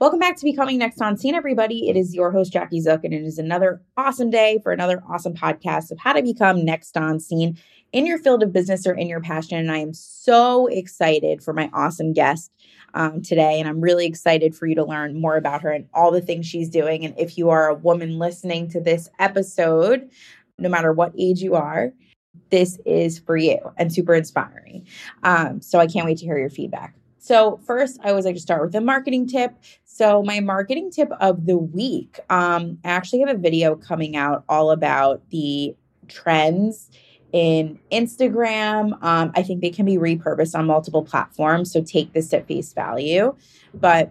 Welcome back to Becoming Next on Scene, everybody. It is your host, Jackie Zook, and it is another awesome day for another awesome podcast of how to become next on scene in your field of business or in your passion. And I am so excited for my awesome guest um, today. And I'm really excited for you to learn more about her and all the things she's doing. And if you are a woman listening to this episode, no matter what age you are, this is for you and super inspiring. Um, so I can't wait to hear your feedback. So, first, I always like to start with a marketing tip. So, my marketing tip of the week, um, I actually have a video coming out all about the trends in Instagram. Um, I think they can be repurposed on multiple platforms. So, take this at face value. But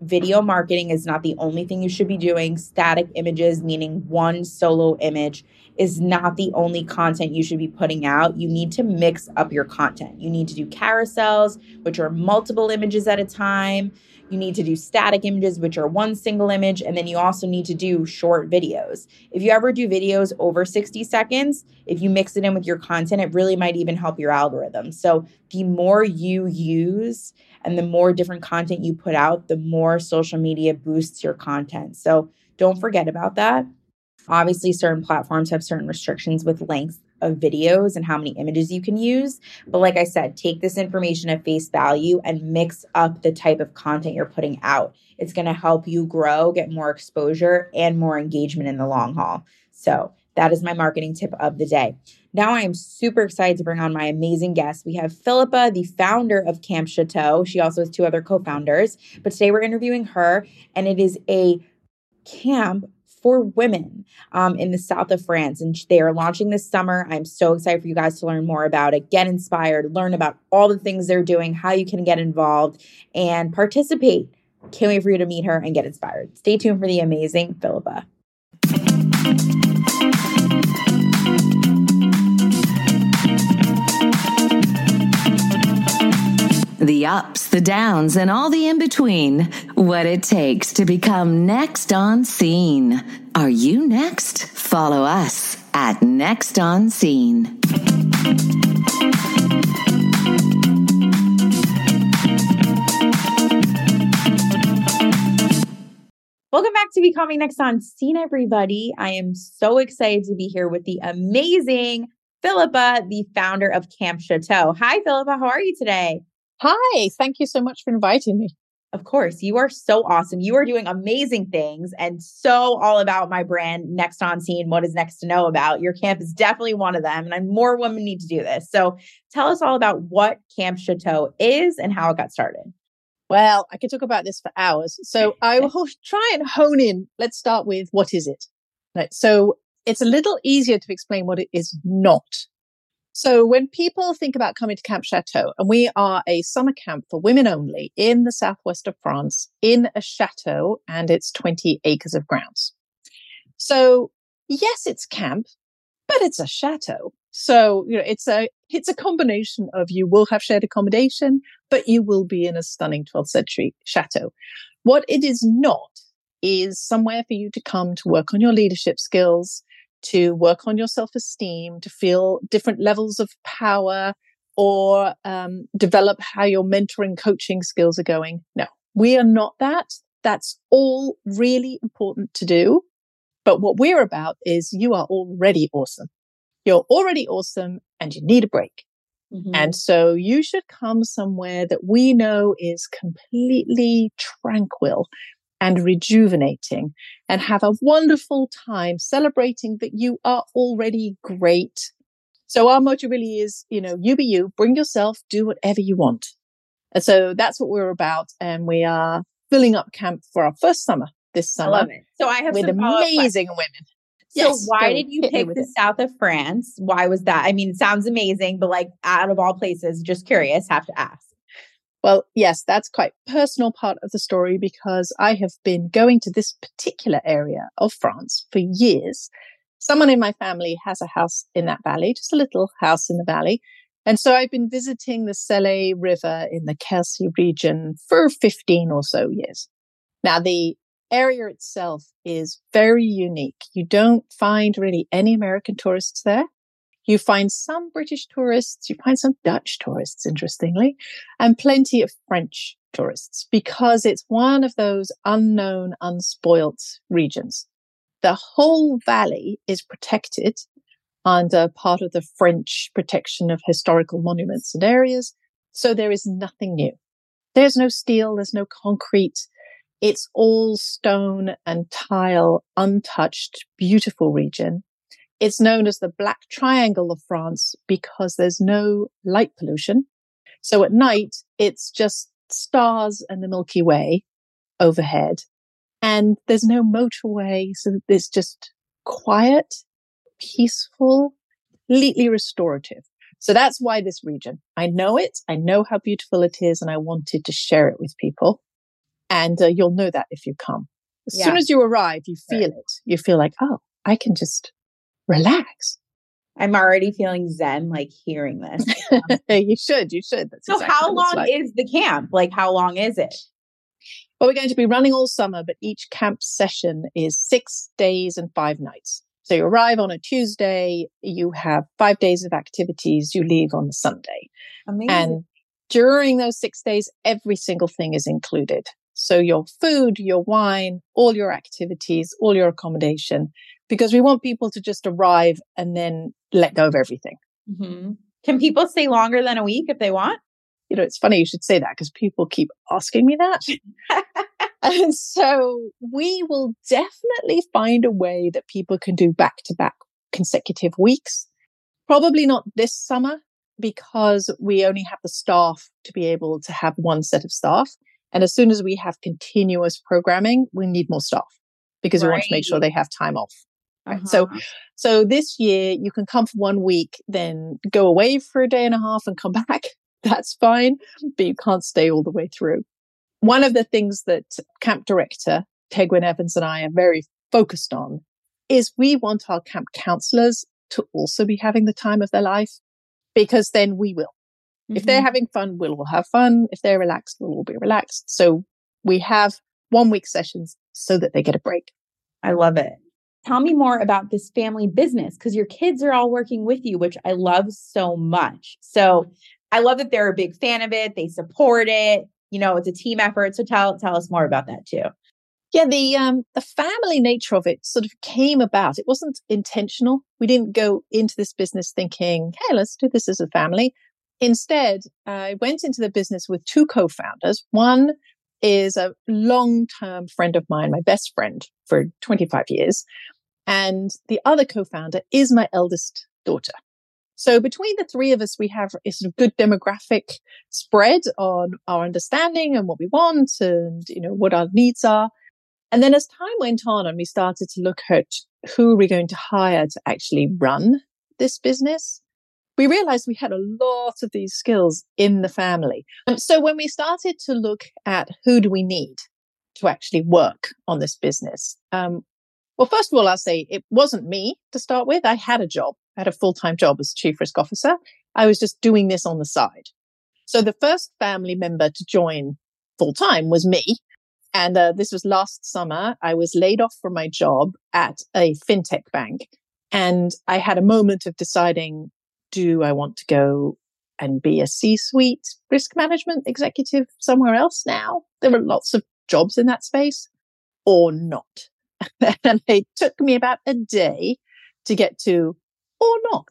video marketing is not the only thing you should be doing. Static images, meaning one solo image, is not the only content you should be putting out. You need to mix up your content. You need to do carousels, which are multiple images at a time. You need to do static images, which are one single image. And then you also need to do short videos. If you ever do videos over 60 seconds, if you mix it in with your content, it really might even help your algorithm. So the more you use and the more different content you put out, the more social media boosts your content. So don't forget about that. Obviously, certain platforms have certain restrictions with length of videos and how many images you can use. But like I said, take this information at face value and mix up the type of content you're putting out. It's going to help you grow, get more exposure, and more engagement in the long haul. So that is my marketing tip of the day. Now I am super excited to bring on my amazing guest. We have Philippa, the founder of Camp Chateau. She also has two other co founders, but today we're interviewing her, and it is a camp for women um, in the south of France. And they are launching this summer. I'm so excited for you guys to learn more about it, get inspired, learn about all the things they're doing, how you can get involved and participate. Can't wait for you to meet her and get inspired. Stay tuned for the amazing Philippa. The ups, the downs, and all the in between. What it takes to become next on scene. Are you next? Follow us at Next on Scene. Welcome back to Becoming Next on Scene, everybody. I am so excited to be here with the amazing Philippa, the founder of Camp Chateau. Hi, Philippa. How are you today? Hi, thank you so much for inviting me. Of course, you are so awesome. You are doing amazing things and so all about my brand next on scene. What is next to know about? Your camp is definitely one of them, and more women need to do this. So tell us all about what Camp Chateau is and how it got started. Well, I could talk about this for hours. So I will try and hone in. Let's start with what is it? Right. So it's a little easier to explain what it is not. So when people think about coming to Camp Chateau, and we are a summer camp for women only in the southwest of France, in a chateau, and it's 20 acres of grounds. So yes, it's camp, but it's a chateau. So, you know, it's a, it's a combination of you will have shared accommodation, but you will be in a stunning 12th century chateau. What it is not is somewhere for you to come to work on your leadership skills, to work on your self esteem, to feel different levels of power, or um, develop how your mentoring coaching skills are going. No, we are not that. That's all really important to do. But what we're about is you are already awesome. You're already awesome and you need a break. Mm-hmm. And so you should come somewhere that we know is completely tranquil, and rejuvenating and have a wonderful time celebrating that you are already great. So our motto really is, you know, you be you, bring yourself, do whatever you want. And so that's what we're about. And we are filling up camp for our first summer this summer. I love it. So I have with amazing women. So yes, why did you pick the it. south of France? Why was that? I mean, it sounds amazing, but like out of all places, just curious, have to ask. Well, yes, that's quite personal part of the story because I have been going to this particular area of France for years. Someone in my family has a house in that valley, just a little house in the valley. And so I've been visiting the Célé River in the Quercy region for 15 or so years. Now, the area itself is very unique. You don't find really any American tourists there. You find some British tourists, you find some Dutch tourists, interestingly, and plenty of French tourists because it's one of those unknown, unspoilt regions. The whole valley is protected under part of the French protection of historical monuments and areas. So there is nothing new. There's no steel, there's no concrete. It's all stone and tile, untouched, beautiful region. It's known as the Black Triangle of France because there's no light pollution. So at night, it's just stars and the Milky Way overhead. And there's no motorway. So it's just quiet, peaceful, completely restorative. So that's why this region. I know it. I know how beautiful it is and I wanted to share it with people. And uh, you'll know that if you come. As yeah. soon as you arrive, you feel right. it. You feel like, oh, I can just relax. I'm already feeling zen, like hearing this. you should, you should. That's so, exactly how long like. is the camp? Like, how long is it? Well, we're going to be running all summer, but each camp session is six days and five nights. So you arrive on a Tuesday, you have five days of activities, you leave on the Sunday. Amazing. And during those six days, every single thing is included. So your food, your wine, all your activities, all your accommodation, because we want people to just arrive and then let go of everything. Mm-hmm. Can people stay longer than a week if they want? You know, it's funny you should say that because people keep asking me that. And so we will definitely find a way that people can do back to back consecutive weeks. Probably not this summer because we only have the staff to be able to have one set of staff. And as soon as we have continuous programming, we need more staff because right. we want to make sure they have time off. Right? Uh-huh. So, so this year you can come for one week, then go away for a day and a half and come back. That's fine, but you can't stay all the way through. One of the things that camp director Tegwin Evans and I are very focused on is we want our camp counselors to also be having the time of their life because then we will. Mm-hmm. If they're mm-hmm. having fun, we'll all have fun. If they're relaxed, we'll all be relaxed. So we have one week sessions so that they get a break. I love it. Tell me more about this family business because your kids are all working with you, which I love so much. So I love that they're a big fan of it. They support it you know, it's a team effort. So tell tell us more about that too. Yeah, the um the family nature of it sort of came about. It wasn't intentional. We didn't go into this business thinking, "Hey, let's do this as a family." Instead, I went into the business with two co-founders. One is a long-term friend of mine, my best friend for 25 years, and the other co-founder is my eldest daughter. So between the three of us, we have a sort of good demographic spread on our understanding and what we want and, you know, what our needs are. And then as time went on and we started to look at who are we're going to hire to actually run this business, we realized we had a lot of these skills in the family. And so when we started to look at who do we need to actually work on this business, um, well, first of all, I'll say it wasn't me to start with. I had a job. I had a full time job as chief risk officer. I was just doing this on the side. So the first family member to join full time was me. And uh, this was last summer. I was laid off from my job at a fintech bank. And I had a moment of deciding do I want to go and be a C suite risk management executive somewhere else now? There are lots of jobs in that space or not. and it took me about a day to get to or not.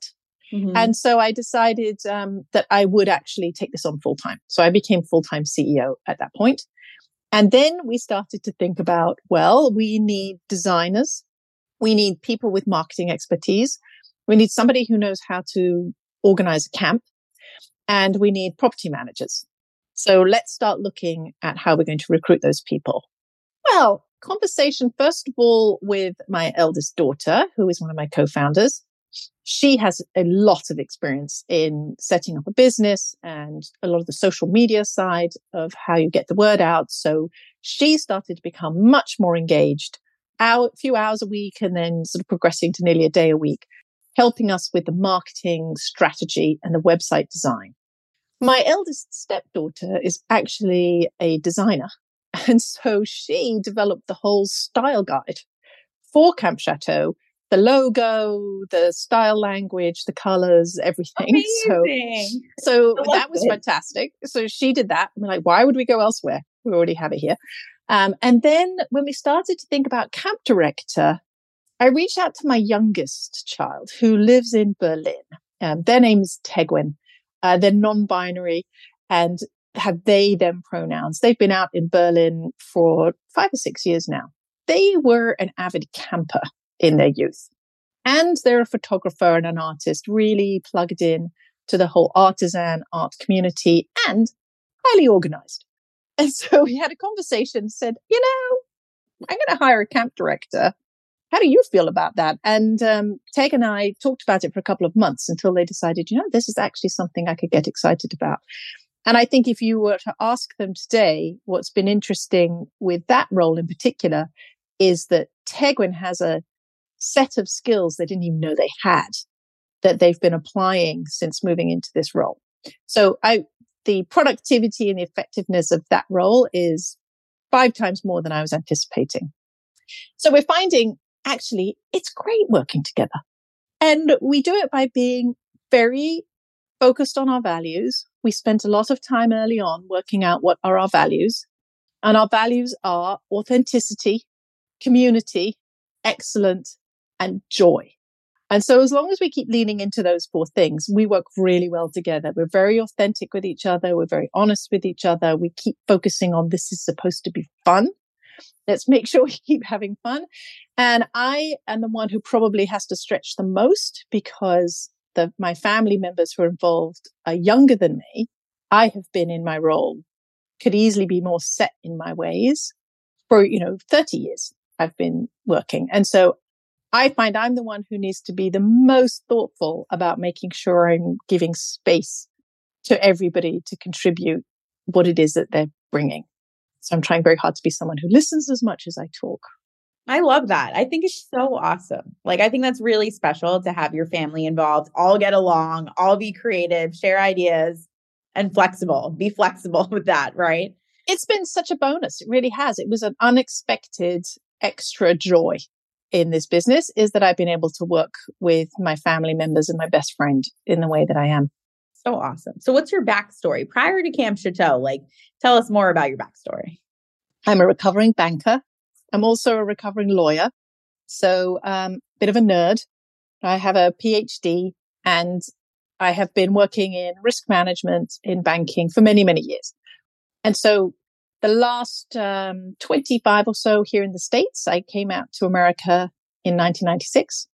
Mm-hmm. And so I decided um, that I would actually take this on full time. So I became full time CEO at that point. And then we started to think about, well, we need designers. We need people with marketing expertise. We need somebody who knows how to organize a camp and we need property managers. So let's start looking at how we're going to recruit those people. Well, conversation, first of all, with my eldest daughter, who is one of my co-founders she has a lot of experience in setting up a business and a lot of the social media side of how you get the word out. So she started to become much more engaged, a few hours a week, and then sort of progressing to nearly a day a week, helping us with the marketing strategy and the website design. My eldest stepdaughter is actually a designer. And so she developed the whole style guide for Camp Chateau the logo, the style language, the colors, everything. Amazing. So, so that was it. fantastic. So she did that. We're like, why would we go elsewhere? We already have it here. Um, and then when we started to think about camp director, I reached out to my youngest child who lives in Berlin. Um, their name is Tegwin. Uh, they're non-binary and have they them pronouns. They've been out in Berlin for five or six years now. They were an avid camper in their youth. And they're a photographer and an artist, really plugged in to the whole artisan art community and highly organized. And so we had a conversation, said, you know, I'm going to hire a camp director. How do you feel about that? And um, Teg and I talked about it for a couple of months until they decided, you know, this is actually something I could get excited about. And I think if you were to ask them today, what's been interesting with that role in particular is that Tegwin has a set of skills they didn't even know they had that they've been applying since moving into this role. So I, the productivity and the effectiveness of that role is five times more than I was anticipating. So we're finding actually it's great working together. And we do it by being very focused on our values. We spent a lot of time early on working out what are our values. And our values are authenticity, community, excellent, and joy. And so as long as we keep leaning into those four things, we work really well together. We're very authentic with each other. We're very honest with each other. We keep focusing on this is supposed to be fun. Let's make sure we keep having fun. And I am the one who probably has to stretch the most because the, my family members who are involved are younger than me. I have been in my role, could easily be more set in my ways for, you know, 30 years I've been working. And so I find I'm the one who needs to be the most thoughtful about making sure I'm giving space to everybody to contribute what it is that they're bringing. So I'm trying very hard to be someone who listens as much as I talk. I love that. I think it's so awesome. Like, I think that's really special to have your family involved, all get along, all be creative, share ideas, and flexible. Be flexible with that, right? It's been such a bonus. It really has. It was an unexpected extra joy in this business is that I've been able to work with my family members and my best friend in the way that I am. So awesome. So, what's your backstory prior to Camp Chateau? Like, tell us more about your backstory. I'm a recovering banker. I'm also a recovering lawyer. So, um, bit of a nerd. I have a PhD and I have been working in risk management in banking for many, many years. And so the last um, 25 or so here in the States, I came out to America in 1996.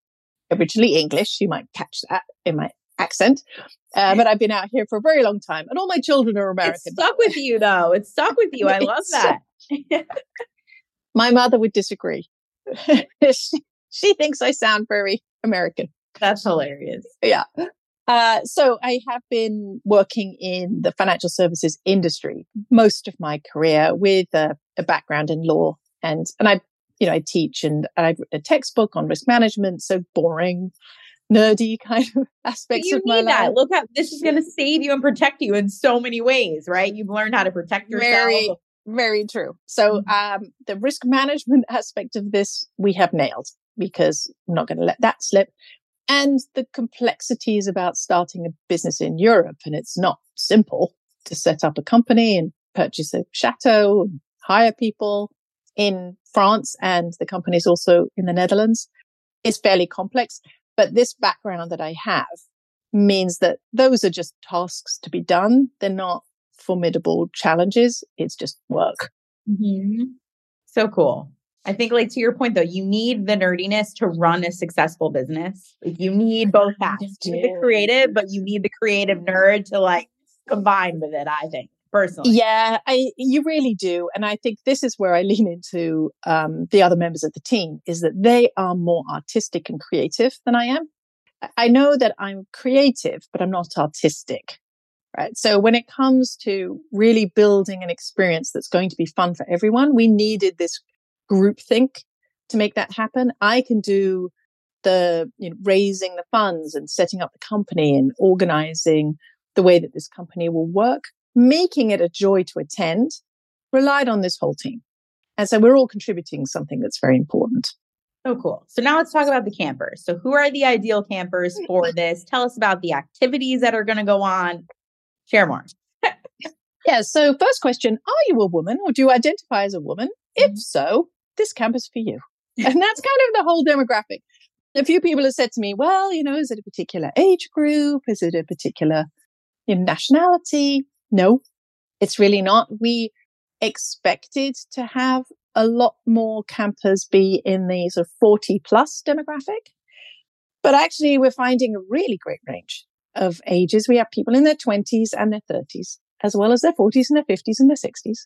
Originally English, you might catch that in my accent. Uh, but I've been out here for a very long time, and all my children are American. It's stuck with you, though. It's stuck with you. I love that. my mother would disagree. she, she thinks I sound very American. That's hilarious. Yeah. Uh, so I have been working in the financial services industry most of my career with a, a background in law and, and I, you know, I teach and I've written a textbook on risk management. So boring, nerdy kind of aspects you of my need life. That. Look how this is going to save you and protect you in so many ways, right? You've learned how to protect yourself. Very, very true. So, mm-hmm. um, the risk management aspect of this we have nailed because I'm not going to let that slip and the complexities about starting a business in Europe. And it's not simple to set up a company and purchase a chateau and hire people in France. And the company is also in the Netherlands. It's fairly complex, but this background that I have means that those are just tasks to be done. They're not formidable challenges. It's just work. Mm-hmm. So cool. I think, like to your point, though, you need the nerdiness to run a successful business. Like, you need both need the creative, but you need the creative nerd to like combine with it. I think personally. Yeah, I you really do, and I think this is where I lean into um, the other members of the team is that they are more artistic and creative than I am. I know that I'm creative, but I'm not artistic. Right. So when it comes to really building an experience that's going to be fun for everyone, we needed this groupthink to make that happen. I can do the you know, raising the funds and setting up the company and organizing the way that this company will work, making it a joy to attend, relied on this whole team. And so we're all contributing something that's very important. So cool. So now let's talk about the campers. So who are the ideal campers for this? Tell us about the activities that are going to go on. Share more. yeah. So first question, are you a woman or do you identify as a woman? If mm-hmm. so, this camp is for you. And that's kind of the whole demographic. A few people have said to me, well, you know, is it a particular age group? Is it a particular you know, nationality? No, it's really not. We expected to have a lot more campers be in the sort of 40 plus demographic. But actually, we're finding a really great range of ages. We have people in their 20s and their 30s, as well as their 40s and their 50s and their 60s.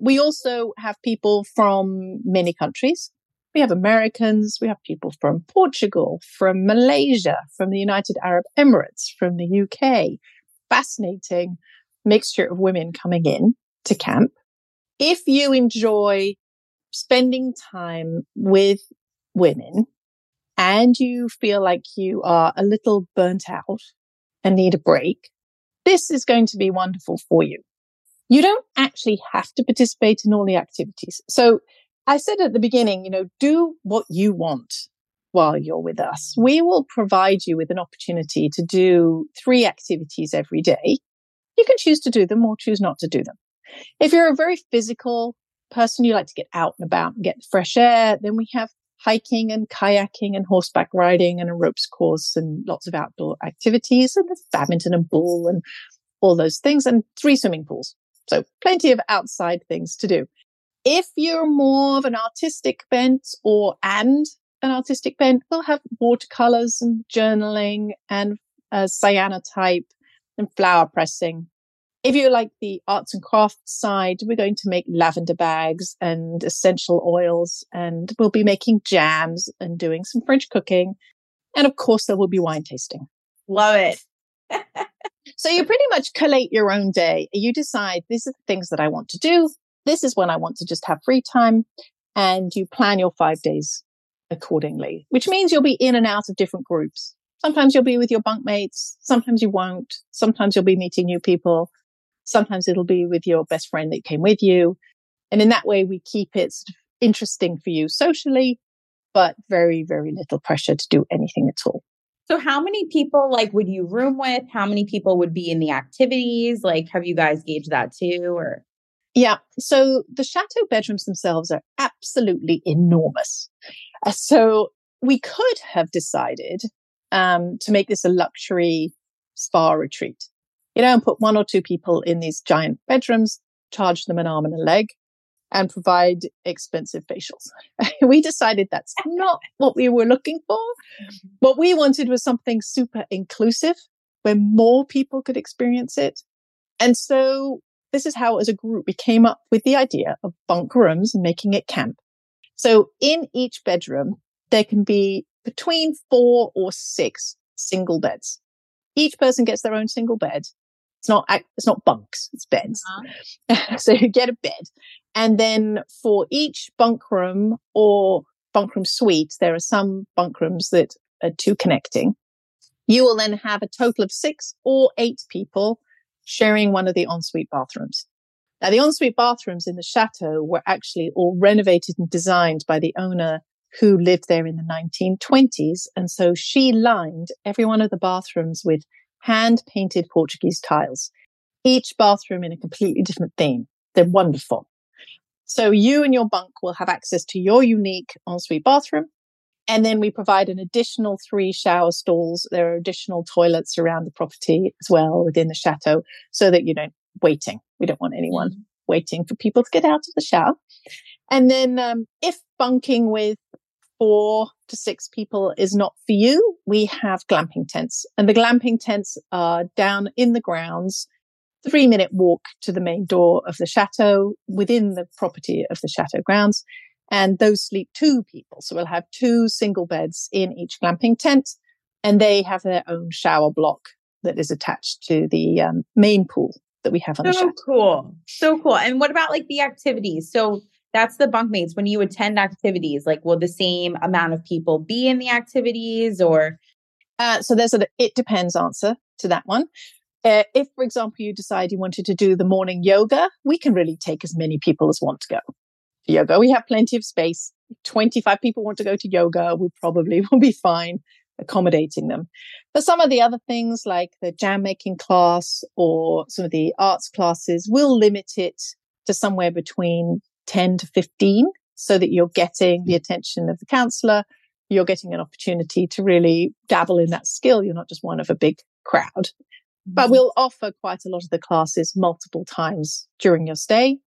We also have people from many countries. We have Americans, we have people from Portugal, from Malaysia, from the United Arab Emirates, from the UK. Fascinating mixture of women coming in to camp. If you enjoy spending time with women and you feel like you are a little burnt out and need a break, this is going to be wonderful for you. You don't actually have to participate in all the activities. So I said at the beginning, you know, do what you want while you're with us. We will provide you with an opportunity to do three activities every day. You can choose to do them or choose not to do them. If you're a very physical person, you like to get out and about and get fresh air, then we have hiking and kayaking and horseback riding and a ropes course and lots of outdoor activities and there's badminton and ball and all those things and three swimming pools. So plenty of outside things to do. If you're more of an artistic bent or and an artistic bent, we'll have watercolors and journaling and a cyanotype and flower pressing if you like the arts and crafts side, we're going to make lavender bags and essential oils, and we'll be making jams and doing some French cooking. And of course, there will be wine tasting. Love it. so you pretty much collate your own day. You decide these are the things that I want to do. This is when I want to just have free time. And you plan your five days accordingly, which means you'll be in and out of different groups. Sometimes you'll be with your bunkmates. Sometimes you won't. Sometimes you'll be meeting new people. Sometimes it'll be with your best friend that came with you. And in that way, we keep it sort of interesting for you socially, but very, very little pressure to do anything at all. So, how many people like would you room with? How many people would be in the activities? Like, have you guys gauged that too? Or yeah, so the chateau bedrooms themselves are absolutely enormous. Uh, so we could have decided um, to make this a luxury spa retreat you know, and put one or two people in these giant bedrooms, charge them an arm and a leg, and provide expensive facials. we decided that's not what we were looking for. Mm-hmm. What we wanted was something super inclusive where more people could experience it. And so this is how, as a group, we came up with the idea of bunk rooms and making it camp. So in each bedroom, there can be between four or six single beds. Each person gets their own single bed it's not it's not bunks, it's beds. Uh-huh. so you get a bed, and then for each bunk room or bunk room suite, there are some bunk rooms that are two connecting. You will then have a total of six or eight people sharing one of the ensuite bathrooms. Now, the ensuite bathrooms in the chateau were actually all renovated and designed by the owner who lived there in the 1920s. And so she lined every one of the bathrooms with hand painted Portuguese tiles, each bathroom in a completely different theme. They're wonderful. So you and your bunk will have access to your unique ensuite bathroom. And then we provide an additional three shower stalls. There are additional toilets around the property as well within the chateau so that you don't waiting. We don't want anyone mm-hmm. waiting for people to get out of the shower. And then um, if bunking with four to six people is not for you, we have glamping tents. And the glamping tents are down in the grounds, three minute walk to the main door of the chateau within the property of the chateau grounds. And those sleep two people. So we'll have two single beds in each glamping tent and they have their own shower block that is attached to the um, main pool that we have on so the chateau. So cool. So cool. And what about like the activities? So that's the bunkmates when you attend activities like will the same amount of people be in the activities or? Uh, so there's it depends answer to that one. Uh, if for example you decide you wanted to do the morning yoga we can really take as many people as want to go for yoga. We have plenty of space. 25 people want to go to yoga, we probably will be fine accommodating them. But some of the other things like the jam making class or some of the arts classes, will limit it to somewhere between 10 to 15 so that you're getting the attention of the counselor. You're getting an opportunity to really dabble in that skill. You're not just one of a big crowd. But mm-hmm. we'll offer quite a lot of the classes multiple times during your stay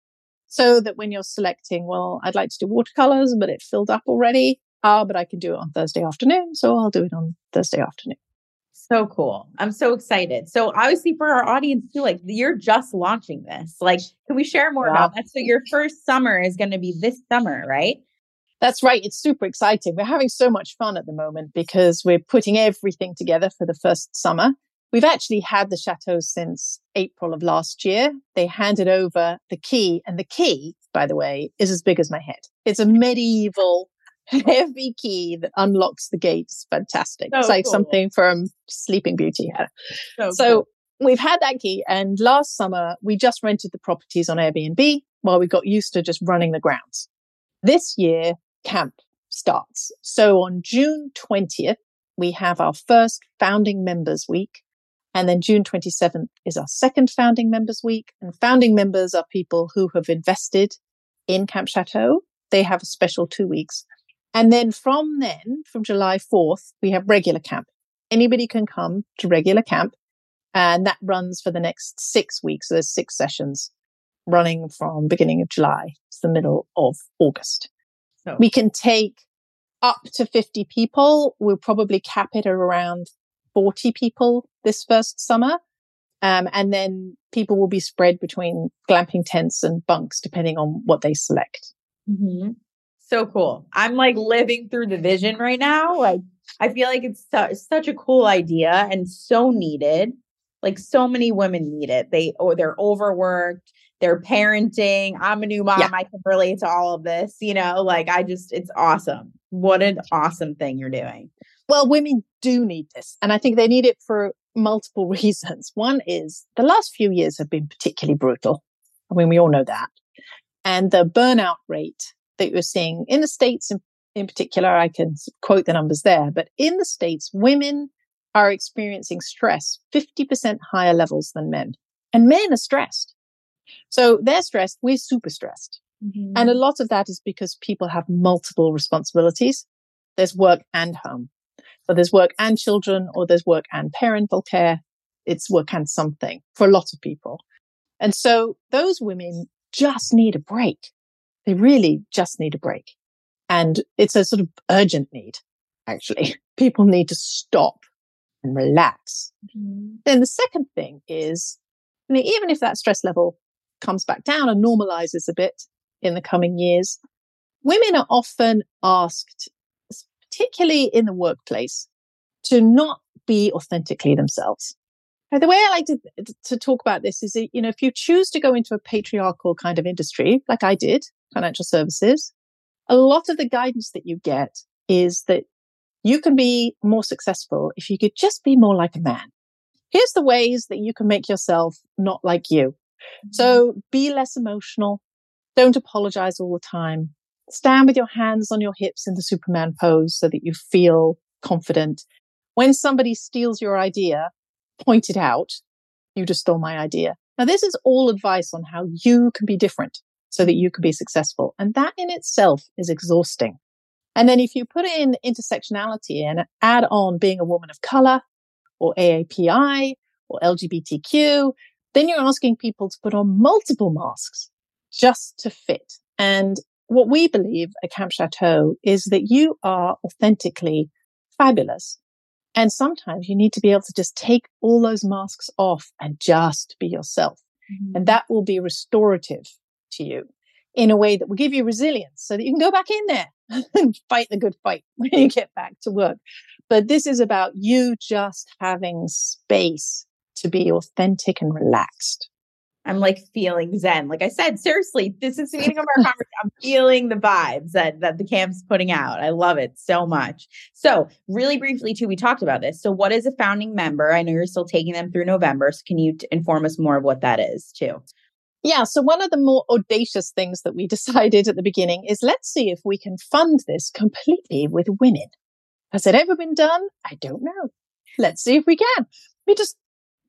so that when you're selecting, well, I'd like to do watercolors, but it filled up already. Ah, but I can do it on Thursday afternoon. So I'll do it on Thursday afternoon. So cool. I'm so excited. So obviously for our audience too, like you're just launching this. Like, can we share more yeah. about that? So your first summer is going to be this summer, right? That's right. It's super exciting. We're having so much fun at the moment because we're putting everything together for the first summer. We've actually had the chateau since April of last year. They handed over the key and the key, by the way, is as big as my head. It's a medieval heavy key that unlocks the gate. It's fantastic. So it's like cool. something from Sleeping Beauty. Yeah. So, so cool. we've had that key. And last summer, we just rented the properties on Airbnb while we got used to just running the grounds. This year, camp starts. So on June 20th, we have our first founding members week. And then June 27th is our second founding members week. And founding members are people who have invested in Camp Chateau. They have a special two weeks. And then from then, from July 4th, we have regular camp. Anybody can come to regular camp. And that runs for the next six weeks. So there's six sessions running from beginning of July to the middle of August. So. We can take up to 50 people. We'll probably cap it at around 40 people this first summer. Um, and then people will be spread between glamping tents and bunks depending on what they select. Mm-hmm so cool. I'm like living through the vision right now. Like I feel like it's su- such a cool idea and so needed. Like so many women need it. They or they're overworked, they're parenting. I'm a new mom. Yeah. I can relate to all of this, you know, like I just it's awesome. What an awesome thing you're doing. Well, women do need this. And I think they need it for multiple reasons. One is the last few years have been particularly brutal. I mean, we all know that. And the burnout rate that you're seeing in the States in, in particular, I can quote the numbers there, but in the States, women are experiencing stress 50% higher levels than men. And men are stressed. So they're stressed. We're super stressed. Mm-hmm. And a lot of that is because people have multiple responsibilities. There's work and home. So there's work and children, or there's work and parental care. It's work and something for a lot of people. And so those women just need a break. They really just need a break. And it's a sort of urgent need, actually. People need to stop and relax. Mm-hmm. Then the second thing is, I mean, even if that stress level comes back down and normalizes a bit in the coming years, women are often asked, particularly in the workplace, to not be authentically themselves. Now, the way I like to, to talk about this is, you know, if you choose to go into a patriarchal kind of industry, like I did, financial services, a lot of the guidance that you get is that you can be more successful if you could just be more like a man. Here's the ways that you can make yourself not like you. Mm-hmm. So be less emotional. Don't apologize all the time. Stand with your hands on your hips in the Superman pose so that you feel confident. When somebody steals your idea, point it out. You just stole my idea. Now, this is all advice on how you can be different so that you can be successful. And that in itself is exhausting. And then if you put in intersectionality and add on being a woman of color or AAPI or LGBTQ, then you're asking people to put on multiple masks just to fit. And what we believe at Camp Chateau is that you are authentically fabulous. And sometimes you need to be able to just take all those masks off and just be yourself. Mm-hmm. And that will be restorative to you in a way that will give you resilience so that you can go back in there and fight the good fight when you get back to work. But this is about you just having space to be authentic and relaxed. I'm like feeling zen. Like I said, seriously, this is the beginning of our conversation. I'm feeling the vibes that, that the camp's putting out. I love it so much. So, really briefly, too, we talked about this. So, what is a founding member? I know you're still taking them through November. So, can you t- inform us more of what that is, too? Yeah. So one of the more audacious things that we decided at the beginning is let's see if we can fund this completely with women. Has it ever been done? I don't know. Let's see if we can. We just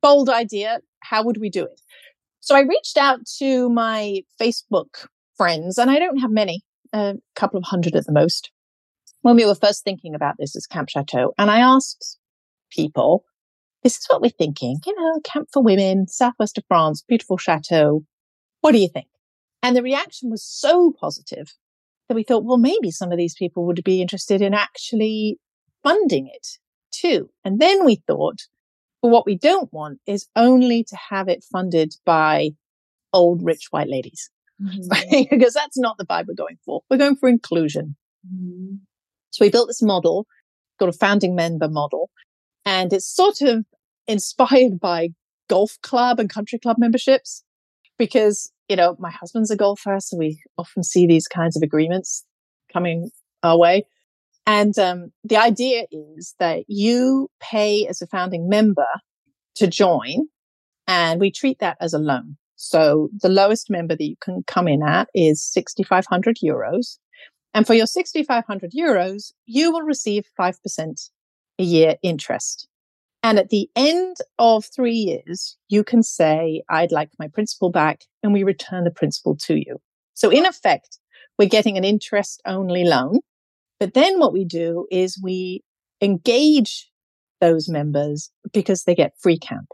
bold idea. How would we do it? So I reached out to my Facebook friends, and I don't have many, a couple of hundred at the most, when we were first thinking about this as Camp Chateau. And I asked people, this is what we're thinking, you know, camp for women, southwest of France, beautiful chateau. What do you think? And the reaction was so positive that we thought, well, maybe some of these people would be interested in actually funding it too. And then we thought, but what we don't want is only to have it funded by old rich white ladies, mm-hmm. because that's not the vibe we're going for. We're going for inclusion. Mm-hmm. So we built this model, called a founding member model, and it's sort of inspired by golf club and country club memberships because, you know, my husband's a golfer. So we often see these kinds of agreements coming our way. And um, the idea is that you pay as a founding member to join, and we treat that as a loan. So the lowest member that you can come in at is 6,500 euros. And for your 6,500 euros, you will receive 5% a year interest. And at the end of three years, you can say, I'd like my principal back, and we return the principal to you. So in effect, we're getting an interest only loan but then what we do is we engage those members because they get free camp.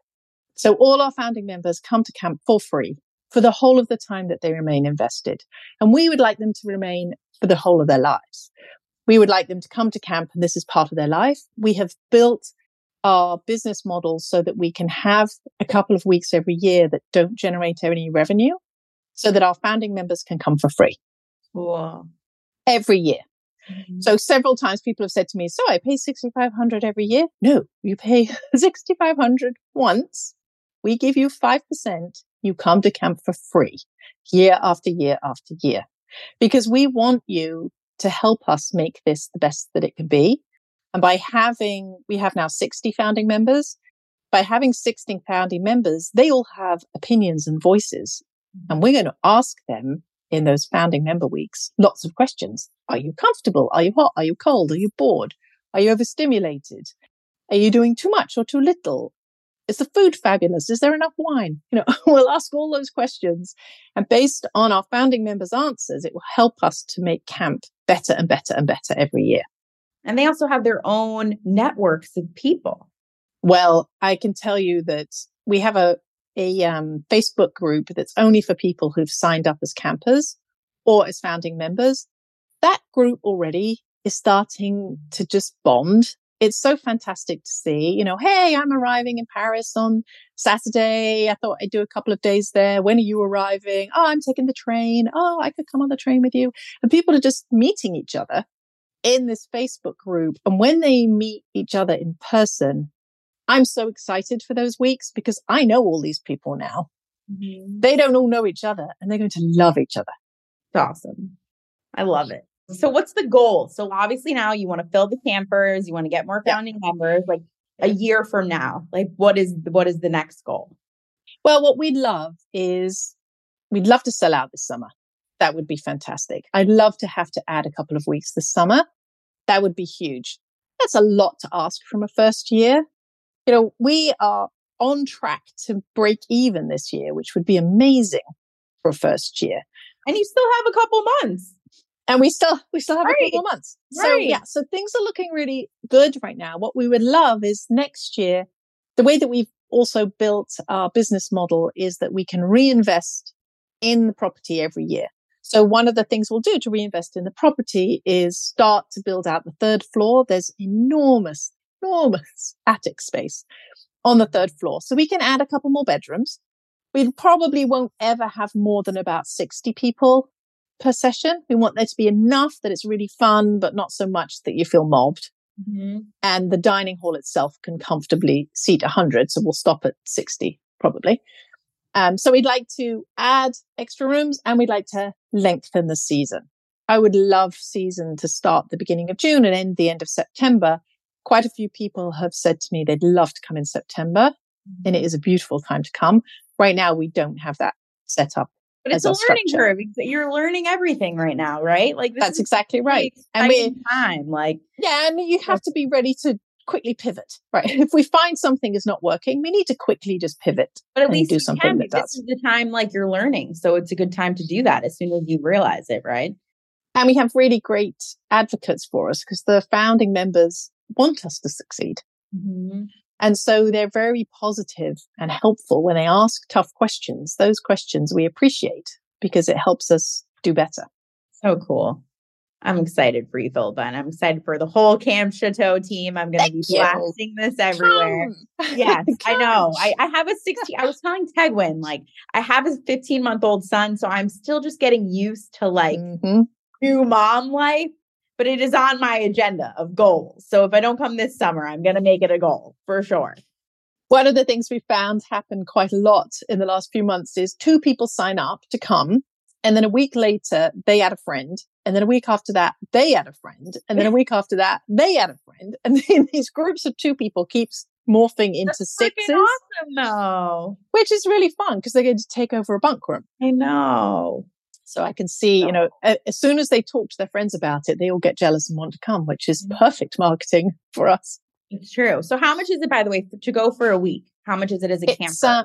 So all our founding members come to camp for free for the whole of the time that they remain invested. And we would like them to remain for the whole of their lives. We would like them to come to camp and this is part of their life. We have built our business model so that we can have a couple of weeks every year that don't generate any revenue so that our founding members can come for free. Wow. Every year. Mm-hmm. So several times people have said to me, so I pay 6,500 every year. No, you pay 6,500 once. We give you 5%. You come to camp for free year after year after year because we want you to help us make this the best that it can be. And by having, we have now 60 founding members. By having 60 founding members, they all have opinions and voices. Mm-hmm. And we're going to ask them in those founding member weeks lots of questions. Are you comfortable? Are you hot? Are you cold? Are you bored? Are you overstimulated? Are you doing too much or too little? Is the food fabulous? Is there enough wine? You know, we'll ask all those questions. And based on our founding members' answers, it will help us to make camp better and better and better every year. And they also have their own networks of people. Well, I can tell you that we have a a um, Facebook group that's only for people who've signed up as campers or as founding members. That group already is starting to just bond. It's so fantastic to see, you know, hey, I'm arriving in Paris on Saturday. I thought I'd do a couple of days there. When are you arriving? Oh, I'm taking the train. Oh, I could come on the train with you. And people are just meeting each other in this Facebook group. And when they meet each other in person, I'm so excited for those weeks because I know all these people now. Mm-hmm. They don't all know each other and they're going to love each other. It's awesome. I love it. So what's the goal? So obviously now you want to fill the campers, you want to get more founding yeah. members like a year from now. Like what is what is the next goal? Well, what we'd love is we'd love to sell out this summer. That would be fantastic. I'd love to have to add a couple of weeks this summer. That would be huge. That's a lot to ask from a first year, you know, we are on track to break even this year, which would be amazing for a first year. And you still have a couple months. And we still we still have right. a couple months. So right. yeah, so things are looking really good right now. What we would love is next year, the way that we've also built our business model is that we can reinvest in the property every year. So one of the things we'll do to reinvest in the property is start to build out the third floor. There's enormous enormous attic space on the third floor. So we can add a couple more bedrooms. We probably won't ever have more than about 60 people per session. We want there to be enough that it's really fun, but not so much that you feel mobbed. Mm-hmm. And the dining hall itself can comfortably seat 100. So we'll stop at 60 probably. Um, so we'd like to add extra rooms and we'd like to lengthen the season. I would love season to start the beginning of June and end the end of September quite a few people have said to me they'd love to come in September and it mm-hmm. is a beautiful time to come. Right now, we don't have that set up. But it's a learning structure. curve. You're learning everything right now, right? Like that's exactly right. And we time, like yeah, and you have to be ready to quickly pivot, right? If we find something is not working, we need to quickly just pivot. But at least do something can, that does. This is the time like you're learning, so it's a good time to do that as soon as you realize it, right? And we have really great advocates for us because the founding members want us to succeed. Mm-hmm. And so they're very positive and helpful when they ask tough questions. Those questions we appreciate because it helps us do better. So cool. I'm excited for you, Philippa, and I'm excited for the whole Camp Chateau team. I'm going to be blasting this everywhere. Come. Yes, I know. I, I have a 16. I was telling Tegwen, like, I have a 15 month old son, so I'm still just getting used to like mm-hmm. new mom life but it is on my agenda of goals. So if I don't come this summer, I'm going to make it a goal for sure. One of the things we found happen quite a lot in the last few months is two people sign up to come. And then a week later, they add a friend. And then a week after that, they add a friend. And then a week after that, they add a friend. And then these groups of two people keeps morphing into That's sixes. Awesome, though. Which is really fun because they're going to take over a bunk room. I know. So I can see, you know, as soon as they talk to their friends about it, they all get jealous and want to come, which is mm-hmm. perfect marketing for us. It's true. So how much is it, by the way, to go for a week? How much is it as a it's, camper? Uh,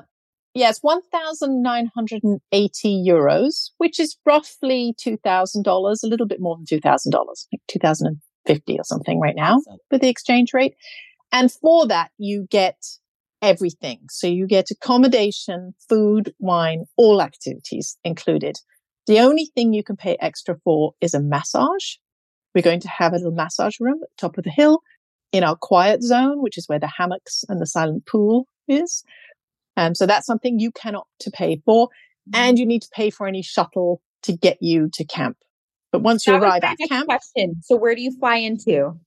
it's 1,980 euros, which is roughly $2,000, a little bit more than $2,000, like 2050 or something right now with the exchange rate. And for that, you get everything. So you get accommodation, food, wine, all activities included. The only thing you can pay extra for is a massage. We're going to have a little massage room at the top of the hill in our quiet zone, which is where the hammocks and the silent pool is. Um, so that's something you cannot to pay for. Mm-hmm. And you need to pay for any shuttle to get you to camp. But once you arrive at camp. Question. So where do you fly into?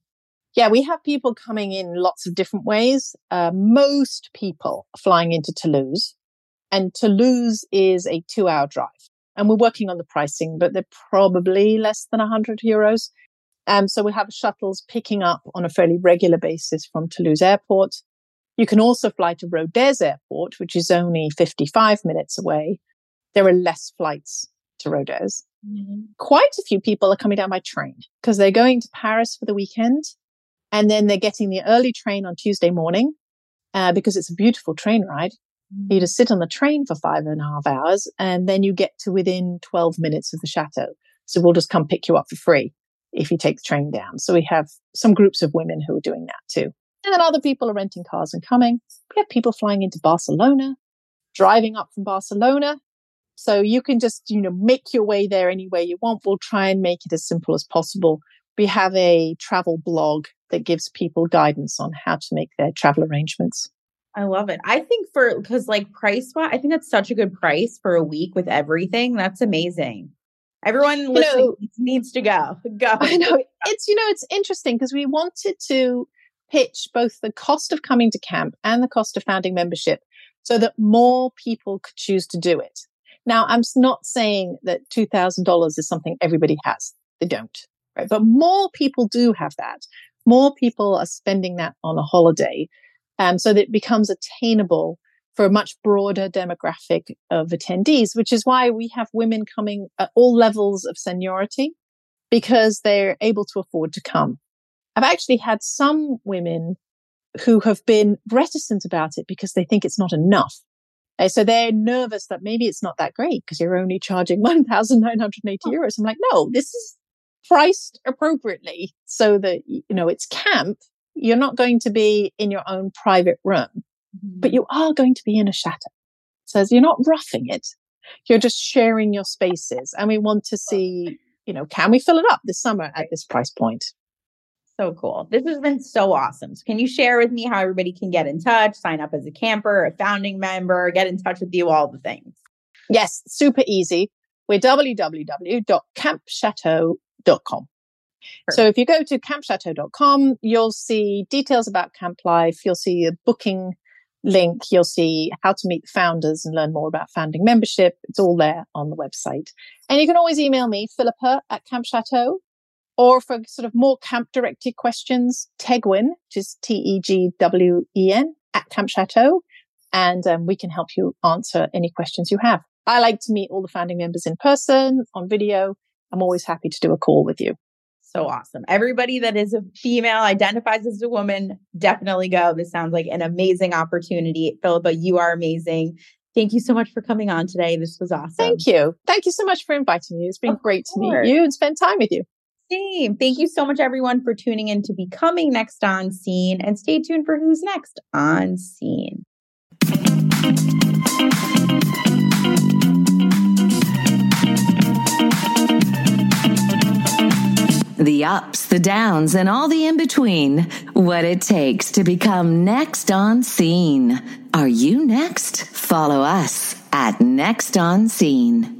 Yeah, we have people coming in lots of different ways. Uh, most people flying into Toulouse. And Toulouse is a two hour drive and we're working on the pricing, but they're probably less than 100 euros. Um, so we have shuttles picking up on a fairly regular basis from Toulouse Airport. You can also fly to Rodez Airport, which is only 55 minutes away. There are less flights to Rodez. Mm-hmm. Quite a few people are coming down by train because they're going to Paris for the weekend and then they're getting the early train on Tuesday morning uh, because it's a beautiful train ride. You just sit on the train for five and a half hours and then you get to within 12 minutes of the chateau. So we'll just come pick you up for free if you take the train down. So we have some groups of women who are doing that too. And then other people are renting cars and coming. We have people flying into Barcelona, driving up from Barcelona. So you can just, you know, make your way there any way you want. We'll try and make it as simple as possible. We have a travel blog that gives people guidance on how to make their travel arrangements. I love it. I think for because like price wise, I think that's such a good price for a week with everything. That's amazing. Everyone you know, needs to go. Go. I know. It's you know, it's interesting because we wanted to pitch both the cost of coming to camp and the cost of founding membership so that more people could choose to do it. Now, I'm not saying that $2,000 is something everybody has. They don't, right? But more people do have that. More people are spending that on a holiday um, so that it becomes attainable for a much broader demographic of attendees, which is why we have women coming at all levels of seniority because they're able to afford to come. I've actually had some women who have been reticent about it because they think it's not enough. So they're nervous that maybe it's not that great because you're only charging 1,980 euros. I'm like, no, this is priced appropriately so that, you know, it's camp, you're not going to be in your own private room, mm-hmm. but you are going to be in a chateau. So you're not roughing it. You're just sharing your spaces. And we want to see, you know, can we fill it up this summer at this price point? So cool. This has been so awesome. So can you share with me how everybody can get in touch, sign up as a camper, a founding member, get in touch with you, all the things? Yes, super easy. We're www.campchateau.com. So if you go to campchateau.com, you'll see details about Camp Life. You'll see a booking link. You'll see how to meet founders and learn more about founding membership. It's all there on the website. And you can always email me, Philippa at Camp Chateau, or for sort of more camp directed questions, Tegwen, which is T-E-G-W-E-N at Camp Chateau. And um, we can help you answer any questions you have. I like to meet all the founding members in person, on video. I'm always happy to do a call with you. So awesome. Everybody that is a female, identifies as a woman, definitely go. This sounds like an amazing opportunity. Philippa, you are amazing. Thank you so much for coming on today. This was awesome. Thank you. Thank you so much for inviting me. It's been of great course. to meet you and spend time with you. Same. Thank you so much, everyone, for tuning in to Becoming Next on Scene. And stay tuned for who's next on Scene. The ups, the downs, and all the in between. What it takes to become next on scene. Are you next? Follow us at Next on Scene.